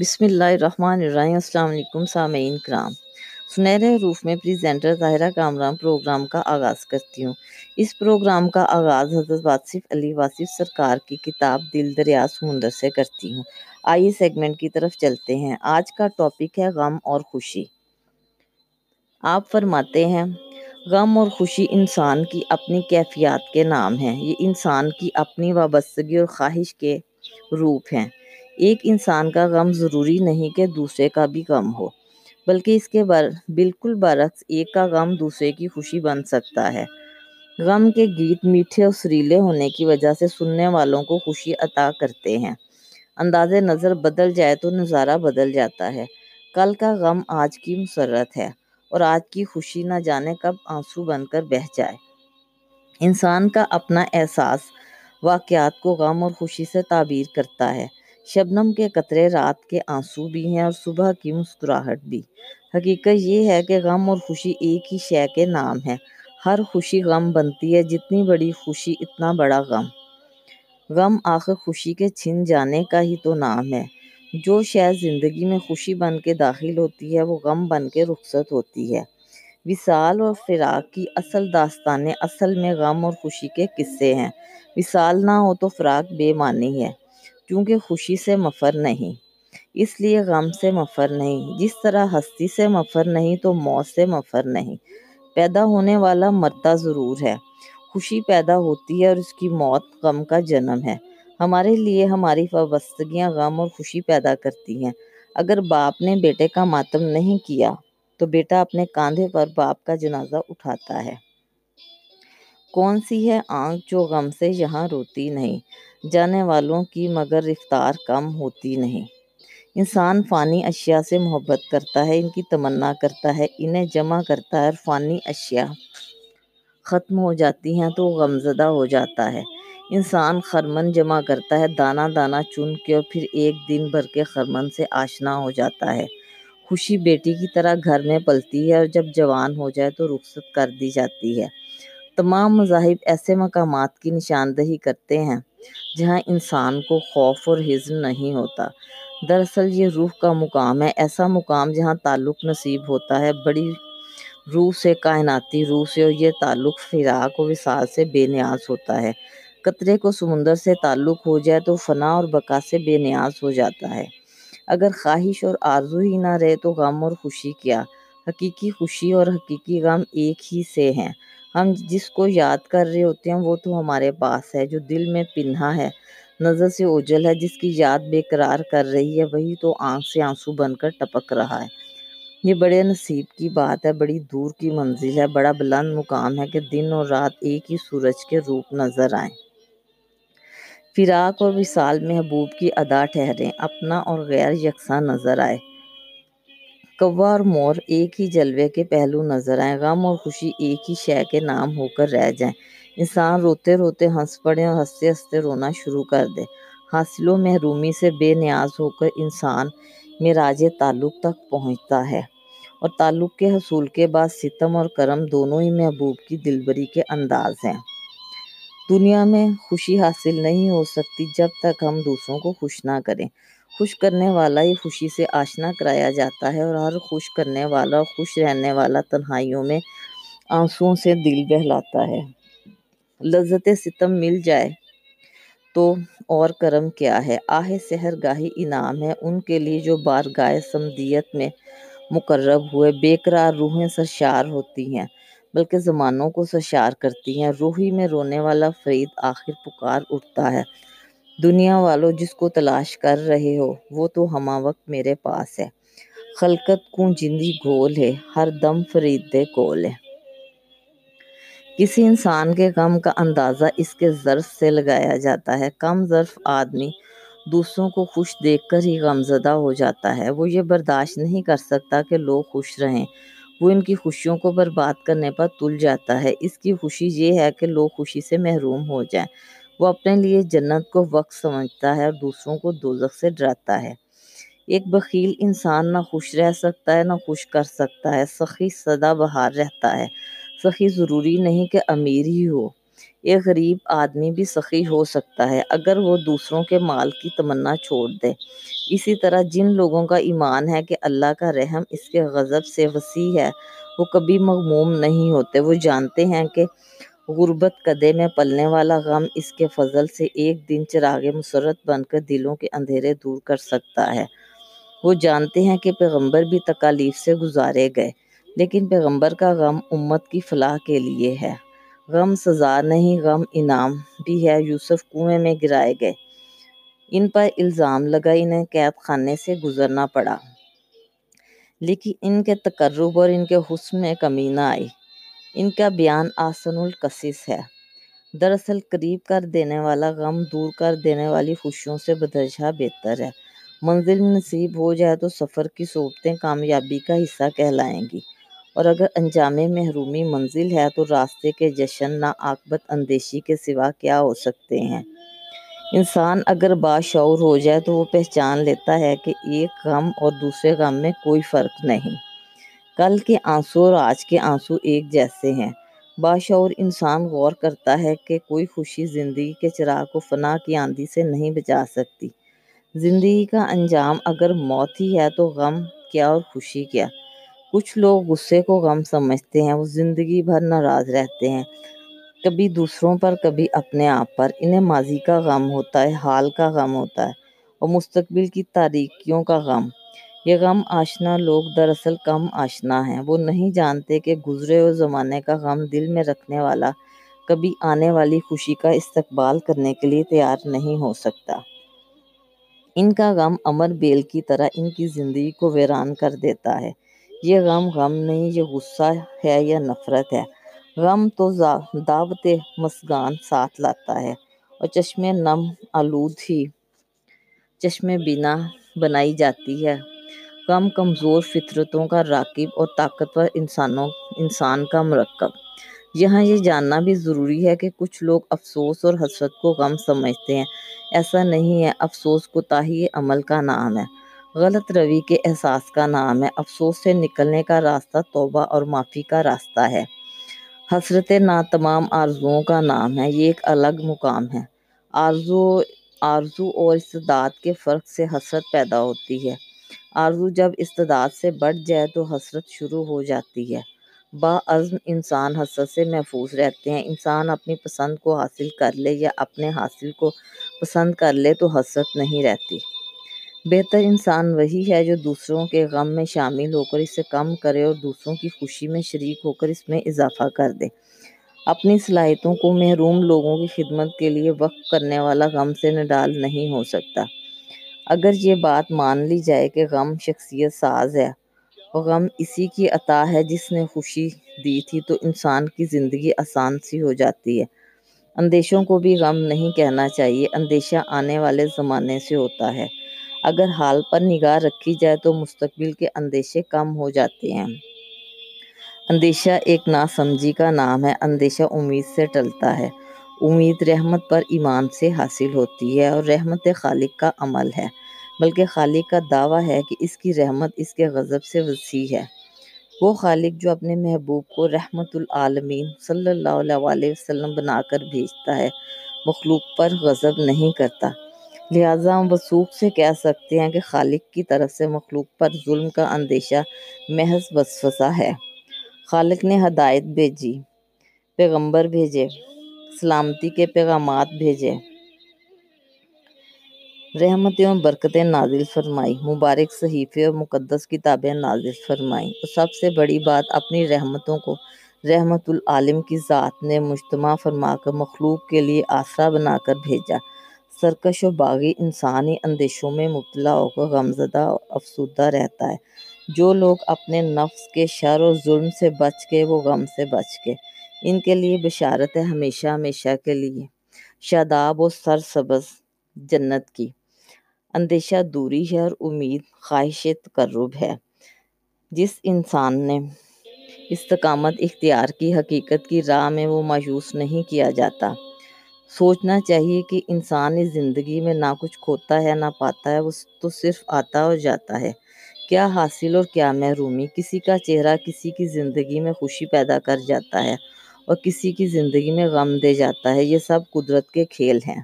بسم اللہ الرحمن الرحیم، السلام علیکم سامعین کرام۔ سنہرے حروف میں پریزنٹر ظاہرہ کامران پروگرام کا آغاز کرتی ہوں۔ اس پروگرام کا آغاز حضرت واصف علی واصف سرکار کی کتاب دل دریا سمندر سے کرتی ہوں۔ آئیے سیگمنٹ کی طرف چلتے ہیں۔ آج کا ٹاپک ہے غم اور خوشی۔ آپ فرماتے ہیں، غم اور خوشی انسان کی اپنی کیفیات کے نام ہیں۔ یہ انسان کی اپنی وابستگی اور خواہش کے روپ ہیں۔ ایک انسان کا غم ضروری نہیں کہ دوسرے کا بھی غم ہو، بلکہ اس کے بر، بالکل برعکس، ایک کا غم دوسرے کی خوشی بن سکتا ہے۔ غم کے گیت میٹھے اور سریلے ہونے کی وجہ سے سننے والوں کو خوشی عطا کرتے ہیں۔ انداز نظر بدل جائے تو نظارہ بدل جاتا ہے۔ کل کا غم آج کی مسرت ہے اور آج کی خوشی نہ جانے کب آنسو بن کر بہ جائے۔ انسان کا اپنا احساس واقعات کو غم اور خوشی سے تعبیر کرتا ہے۔ شبنم کے قطرے رات کے آنسو بھی ہیں اور صبح کی مسکراہٹ بھی۔ حقیقت یہ ہے کہ غم اور خوشی ایک ہی شے کے نام ہے ہر خوشی غم بنتی ہے، جتنی بڑی خوشی، اتنا بڑا غم۔ غم آخر خوشی کے چھن جانے کا ہی تو نام ہے۔ جو شے زندگی میں خوشی بن کے داخل ہوتی ہے، وہ غم بن کے رخصت ہوتی ہے۔ وصال اور فراق کی اصل داستانیں اصل میں غم اور خوشی کے قصے ہیں۔ وصال نہ ہو تو فراق بے معنی ہے۔ کیونکہ خوشی سے مفر نہیں، اس لیے غم سے مفر نہیں۔ جس طرح ہستی سے مفر نہیں تو موت سے مفر نہیں۔ پیدا ہونے والا مرتا ضرور ہے۔ خوشی پیدا ہوتی ہے اور اس کی موت غم کا جنم ہے۔ ہمارے لیے ہماری وابستگیاں غم اور خوشی پیدا کرتی ہیں۔ اگر باپ نے بیٹے کا ماتم نہیں کیا تو بیٹا اپنے کاندھے پر باپ کا جنازہ اٹھاتا ہے۔ کون سی ہے آنکھ جو غم سے یہاں روتی نہیں، جانے والوں کی مگر رفتار کم ہوتی نہیں۔ انسان فانی اشیاء سے محبت کرتا ہے، ان کی تمنا کرتا ہے، انہیں جمع کرتا ہے اور فانی اشیاء ختم ہو جاتی ہیں تو غمزدہ ہو جاتا ہے۔ انسان خرمن جمع کرتا ہے، دانہ دانہ چن کے اور پھر ایک دن بھر کے خرمن سے آشنا ہو جاتا ہے۔ خوشی بیٹی کی طرح گھر میں پلتی ہے اور جب جوان ہو جائے تو رخصت کر دی جاتی ہے۔ تمام مذاہب ایسے مقامات کی نشاندہی کرتے ہیں جہاں انسان کو خوف اور حزن نہیں ہوتا۔ دراصل یہ روح کا مقام ہے، ایسا مقام جہاں تعلق نصیب ہوتا ہے، بڑی روح سے، کائناتی روح سے، اور یہ تعلق فراق و وصال سے بے نیاز ہوتا ہے۔ قطرے کو سمندر سے تعلق ہو جائے تو فنا اور بقا سے بے نیاز ہو جاتا ہے۔ اگر خواہش اور آرزو ہی نہ رہے تو غم اور خوشی کیا؟ حقیقی خوشی اور حقیقی غم ایک ہی سے ہیں۔ ہم جس کو یاد کر رہے ہوتے ہیں وہ تو ہمارے پاس ہے، جو دل میں پنہا ہے، نظر سے اوجھل ہے، جس کی یاد بے قرار کر رہی ہے، وہی تو آنکھ سے آنسو بن کر ٹپک رہا ہے۔ یہ بڑے نصیب کی بات ہے، بڑی دور کی منزل ہے، بڑا بلند مقام ہے کہ دن اور رات ایک ہی سورج کے روپ نظر آئیں۔ فراق اور وصال محبوب کی ادا ٹھہریں اپنا اور غیر یکساں نظر آئے۔ کوا اور مور ایک ہی جلوے کے پہلو نظر آئیں، غم اور خوشی ایک ہی شے کے نام ہو کر رہ جائیں۔ انسان روتے روتے ہنس پڑے اور ہنستے ہنستے رونا شروع کر دے۔ حاصل و محرومی سے بے نیاز ہو کر انسان معراج تعلق تک پہنچتا ہے۔ اور تعلق کے حصول کے بعد ستم اور کرم دونوں ہی محبوب کی دلبری کے انداز ہیں۔ دنیا میں خوشی حاصل نہیں ہو سکتی جب تک ہم دوسروں کو خوش نہ کریں۔ خوش کرنے والا ہی خوشی سے آشنا کرایا جاتا ہے اور ہر خوش کرنے والا اور خوش رہنے والا تنہائیوں میں آنسوؤں سے دل بہلاتا ہے۔ لذت ستم مل جائے تو اور کرم کیا ہے؟ آہ سحر گاہی انعام ہے۔ ان کے لیے جو بارگاہ سمدیت میں مقرب ہوئے بے قرار روحیں سرشار ہوتی ہیں، بلکہ زمانوں کو سرشار کرتی ہیں۔ روحی میں رونے والا فرید آخر پکار اٹھتا ہے۔ دنیا والوں جس کو تلاش کر رہے ہو، وہ تو ہما وقت میرے پاس ہے۔ خلقت کو جندی گول ہے، ہر دم فرید کول ہے۔ کسی انسان کے غم کا اندازہ اس کے ظرف سے لگایا جاتا ہے۔ کم ظرف آدمی دوسروں کو خوش دیکھ کر ہی غمزدہ ہو جاتا ہے۔ وہ یہ برداشت نہیں کر سکتا کہ لوگ خوش رہیں۔ وہ ان کی خوشیوں کو برباد کرنے پر تل جاتا ہے۔ اس کی خوشی یہ ہے کہ لوگ خوشی سے محروم ہو جائیں۔ وہ اپنے لیے جنت کو وقت سمجھتا ہے اور دوسروں کو دوزخ سے ڈراتا ہے۔ ایک بخیل انسان نہ خوش رہ سکتا ہے، نہ خوش کر سکتا ہے۔ سخی سدا بہار رہتا ہے۔ سخی ضروری نہیں کہ امیر ہی ہو۔ ایک غریب آدمی بھی سخی ہو سکتا ہے، اگر وہ دوسروں کے مال کی تمنا چھوڑ دے۔ اسی طرح جن لوگوں کا ایمان ہے کہ اللہ کا رحم اس کے غضب سے وسیع ہے، وہ کبھی مغموم نہیں ہوتے۔ وہ جانتے ہیں کہ غربت کدے میں پلنے والا غم اس کے فضل سے ایک دن چراغ مسرت بن کر دلوں کے اندھیرے دور کر سکتا ہے۔ وہ جانتے ہیں کہ پیغمبر بھی تکالیف سے گزارے گئے، لیکن پیغمبر کا غم امت کی فلاح کے لیے ہے۔ غم سزا نہیں، غم انعام بھی ہے۔ یوسف کنویں میں گرائے گئے۔ ان پر الزام لگا، انہیں قید خانے سے گزرنا پڑا۔ لیکن ان کے تقرب اور ان کے حسن میں کمی نہ آئی۔ ان کا بیان آسن القصص ہے۔ دراصل قریب کر دینے والا غم دور کر دینے والی خوشیوں سے بدرجہ بہتر ہے۔ منزل نصیب ہو جائے تو سفر کی صحبتیں کامیابی کا حصہ کہلائیں گی۔ اور اگر انجام محرومی منزل ہے تو راستے کے جشن ناعاقبت اندیشی کے سوا کیا ہو سکتے ہیں۔ انسان اگر باشعور ہو جائے تو وہ پہچان لیتا ہے کہ ایک غم اور دوسرے غم میں کوئی فرق نہیں۔ کل کے آنسو اور آج کے آنسو ایک جیسے ہیں۔ باشعور انسان غور کرتا ہے کہ کوئی خوشی زندگی کے چراغ کو فنا کی آندھی سے نہیں بچا سکتی۔ زندگی کا انجام اگر موت ہی ہے تو غم کیا اور خوشی کیا؟ کچھ لوگ غصے کو غم سمجھتے ہیں، وہ زندگی بھر ناراض رہتے ہیں۔ کبھی دوسروں پر، کبھی اپنے آپ پر۔ انہیں ماضی کا غم ہوتا ہے، حال کا غم ہوتا ہے اور مستقبل کی تاریکیوں کا غم۔ یہ غم آشنا لوگ دراصل کم آشنا ہیں۔ وہ نہیں جانتے کہ گزرے ہوئے زمانے کا غم دل میں رکھنے والا، کبھی آنے والی خوشی کا استقبال کرنے کے لیے تیار نہیں ہو سکتا۔ ان کا غم امر بیل کی طرح ان کی زندگی کو ویران کر دیتا ہے۔ یہ غم غم نہیں، یہ غصہ ہے یا نفرت ہے۔ غم تو دعوت مسگان ساتھ لاتا ہے۔ اور چشم نم آلود ہی چشم بینا بنائی جاتی ہے۔ غم کمزور فطرتوں کا راکب اور طاقتور انسانوں، انسان کا مرکب۔ یہاں یہ جاننا بھی ضروری ہے کہ کچھ لوگ افسوس اور حسرت کو غم سمجھتے ہیں۔ ایسا نہیں ہے، افسوس کوتاہی عمل کا نام ہے۔ غلط روی کے احساس کا نام ہے۔ افسوس سے نکلنے کا راستہ توبہ اور معافی کا راستہ ہے۔ حسرت نا تمام آرزوؤں کا نام ہے۔ یہ ایک الگ مقام ہے۔ آرزو آرزو اور استعداد کے فرق سے حسرت پیدا ہوتی ہے۔ آرزو جب استعداد سے بڑھ جائے تو حسرت شروع ہو جاتی ہے۔ باعزم انسان حسرت سے محفوظ رہتے ہیں۔ انسان اپنی پسند کو حاصل کر لے یا اپنے حاصل کو پسند کر لے تو حسرت نہیں رہتی۔ بہتر انسان وہی ہے جو دوسروں کے غم میں شامل ہو کر اسے کم کرے اور دوسروں کی خوشی میں شریک ہو کر اس میں اضافہ کر دے۔ اپنی صلاحیتوں کو محروم لوگوں کی خدمت کے لیے وقف کرنے والا غم سے نڈال نہیں ہو سکتا۔ اگر یہ بات مان لی جائے کہ غم شخصیت ساز ہے اور غم اسی کی عطا ہے جس نے خوشی دی تھی تو انسان کی زندگی آسان سی ہو جاتی ہے۔ اندیشوں کو بھی غم نہیں کہنا چاہیے، اندیشہ آنے والے زمانے سے ہوتا ہے۔ اگر حال پر نگاہ رکھی جائے تو مستقبل کے اندیشے کم ہو جاتے ہیں۔ اندیشہ ایک ناسمجھی کا نام ہے، اندیشہ امید سے ٹلتا ہے۔ امید رحمت پر ایمان سے حاصل ہوتی ہے اور رحمت خالق کا عمل ہے۔ بلکہ خالق کا دعویٰ ہے کہ اس کی رحمت اس کے غضب سے وسیع ہے۔ وہ خالق جو اپنے محبوب کو رحمت العالمین صلی اللہ علیہ وسلم بنا کر بھیجتا ہے، مخلوق پر غضب نہیں کرتا۔ لہٰذا ہم وثوق سے کہہ سکتے ہیں کہ خالق کی طرف سے مخلوق پر ظلم کا اندیشہ محض وسوسہ ہے۔ خالق نے ہدایت بھیجی، پیغمبر بھیجے۔ سلامتی کے پیغامات بھیجے۔ رحمتیں اور برکتیں نازل فرمائی۔ مبارک صحیفے اور مقدس کتابیں نازل فرمائیں اور سب سے بڑی بات اپنی رحمتوں کو، رحمت العالم کی ذات نے مجتمع فرما کر مخلوق کے لیے آسرا بنا کر بھیجا۔ سرکش و باغی انسانی اندیشوں میں مبتلا ہو کر غمزدہ اور افسردہ رہتا ہے۔ جو لوگ اپنے نفس کے شر اور ظلم سے بچ کے، وہ غم سے بچ کے۔ ان کے لیے بشارت ہے ہمیشہ ہمیشہ کے لیے۔ شاداب و سرسبز جنت کی۔ اندیشہ دوری ہے اور امید خواہش تقرب ہے۔ جس انسان نے استقامت اختیار کی، حقیقت کی راہ میں وہ مایوس نہیں کیا جاتا۔ سوچنا چاہیے کہ انسان اس زندگی میں نہ کچھ کھوتا ہے، نہ پاتا ہے، وہ تو صرف آتا اور جاتا ہے۔ کیا حاصل اور کیا محرومی؟ کسی کا چہرہ کسی کی زندگی میں خوشی پیدا کر جاتا ہے۔ اور کسی کی زندگی میں غم دے جاتا ہے، یہ سب قدرت کے کھیل ہیں۔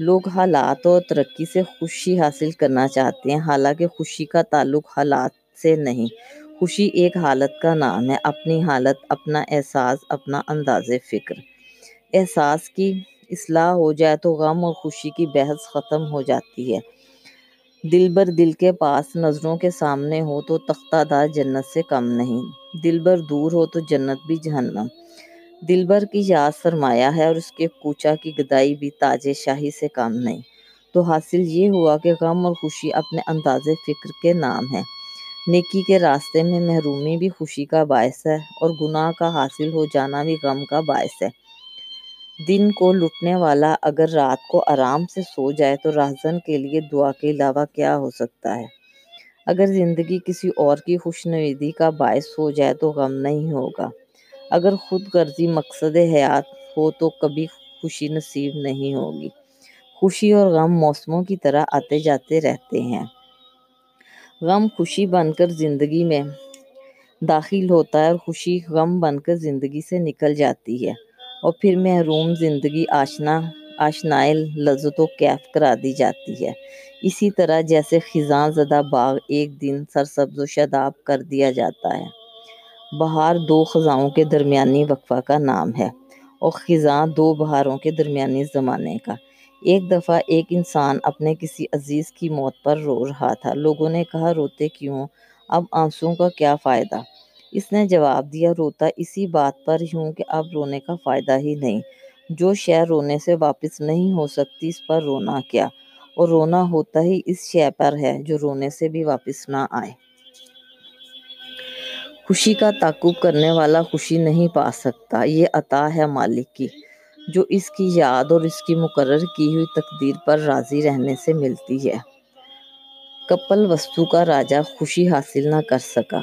لوگ حالات اور ترقی سے خوشی حاصل کرنا چاہتے ہیں، حالانکہ خوشی کا تعلق حالات سے نہیں۔ خوشی ایک حالت کا نام ہے، اپنی حالت، اپنا احساس، اپنا انداز فکر۔ احساس کی اصلاح ہو جائے تو غم اور خوشی کی بحث ختم ہو جاتی ہے۔ دل بر دل کے پاس نظروں کے سامنے ہو تو تختہ دار جنت سے کم نہیں۔ دل بر دور ہو تو جنت بھی جہنم۔ دل بر کی یاد سرمایہ ہے اور اس کے کوچا کی گدائی بھی تاج شاہی سے کم نہیں۔ تو حاصل یہ ہوا کہ غم اور خوشی اپنے انداز فکر کے نام ہیں۔ نیکی کے راستے میں محرومی بھی خوشی کا باعث ہے اور گناہ کا حاصل ہو جانا بھی غم کا باعث ہے۔ دن کو لٹنے والا اگر رات کو آرام سے سو جائے تو راہزن کے لیے دعا کے علاوہ کیا ہو سکتا ہے؟ اگر زندگی کسی اور کی خوش نویدی کا باعث ہو جائے تو غم نہیں ہوگا۔ اگر خود غرضی مقصد حیات ہو تو کبھی خوشی نصیب نہیں ہوگی۔ خوشی اور غم موسموں کی طرح آتے جاتے رہتے ہیں۔ غم خوشی بن کر زندگی میں داخل ہوتا ہے اور خوشی غم بن کر زندگی سے نکل جاتی ہے۔ اور پھر محروم زندگی آشنا آشنائے لذت و کیف کرا دی جاتی ہے۔ اسی طرح جیسے خزاں زدہ باغ ایک دن سرسبز و شاداب کر دیا جاتا ہے۔ بہار دو خزاؤں کے درمیانی وقفہ کا نام ہے اور خزاں دو بہاروں کے درمیانی زمانے کا۔ ایک دفعہ ایک انسان اپنے کسی عزیز کی موت پر رو رہا تھا۔ لوگوں نے کہا، روتے کیوں؟ اب آنسوؤں کا کیا فائدہ؟ اس نے جواب دیا، روتا اسی بات پر ہوں کہ اب رونے کا فائدہ ہی نہیں۔ جو شے رونے سے واپس نہیں ہو سکتی، اس پر رونا کیا؟ اور رونا ہوتا ہی اس شے پر ہے جو رونے سے بھی واپس نہ آئے۔ خوشی کا تعاقب کرنے والا خوشی نہیں پا سکتا۔ یہ عطا ہے مالک کی، جو اس کی یاد اور اس کی مقرر کی ہوئی تقدیر پر راضی رہنے سے ملتی ہے۔ کپل وستو کا راجا خوشی حاصل نہ کر سکا،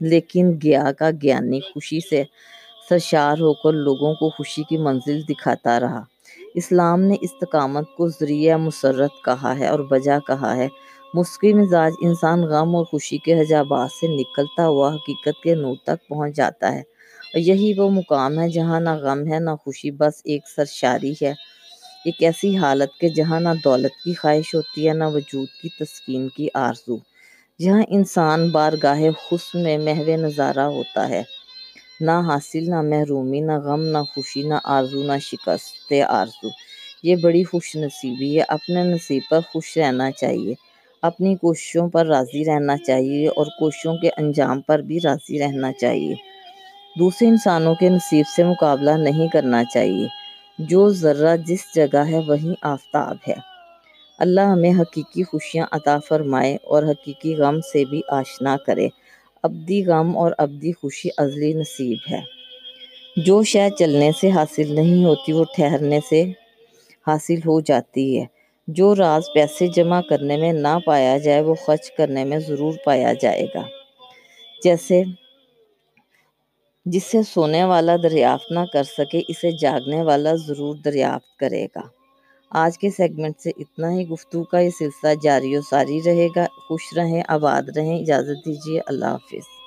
لیکن گیا کا گیانی خوشی سے سرشار ہو کر لوگوں کو خوشی کی منزل دکھاتا رہا۔ اسلام نے استقامت کو ذریعہ مسرت کہا ہے اور وجہ کہا ہے مسکی مزاج انسان غم اور خوشی کے حجابات سے نکلتا ہوا حقیقت کے نور تک پہنچ جاتا ہے۔ اور یہی وہ مقام ہے جہاں نہ غم ہے نہ خوشی، بس ایک سرشاری ہے۔ ایک ایسی حالت کہ جہاں نہ دولت کی خواہش ہوتی ہے، نہ وجود کی تسکین کی آرزو۔ جہاں انسان بارگاہ حسن میں محو نظارہ ہوتا ہے۔ نہ حاصل، نہ محرومی، نہ غم، نہ خوشی، نہ آرزو، نہ شکست، آرزو۔ یہ بڑی خوش نصیبی ہے، اپنے نصیب پر خوش رہنا چاہیے۔ اپنی کوششوں پر راضی رہنا چاہیے اور کوششوں کے انجام پر بھی راضی رہنا چاہیے۔ دوسرے انسانوں کے نصیب سے مقابلہ نہیں کرنا چاہیے۔ جو ذرہ جس جگہ ہے وہیں آفتاب ہے۔ اللہ ہمیں حقیقی خوشیاں عطا فرمائے اور حقیقی غم سے بھی آشنا کرے۔ ابدی غم اور ابدی خوشی ازلی نصیب ہے۔ جو شے چلنے سے حاصل نہیں ہوتی وہ ٹھہرنے سے حاصل ہو جاتی ہے۔ جو راز پیسے جمع کرنے میں نہ پایا جائے، وہ خرچ کرنے میں ضرور پایا جائے گا۔ جیسے، جسے سونے والا دریافت نہ کر سکے، اسے جاگنے والا ضرور دریافت کرے گا۔ آج کے سیگمنٹ سے اتنا ہی گفتگو کا یہ سلسلہ جاری و ساری رہے گا۔ خوش رہیں، آباد رہیں۔ اجازت دیجیے، اللہ حافظ۔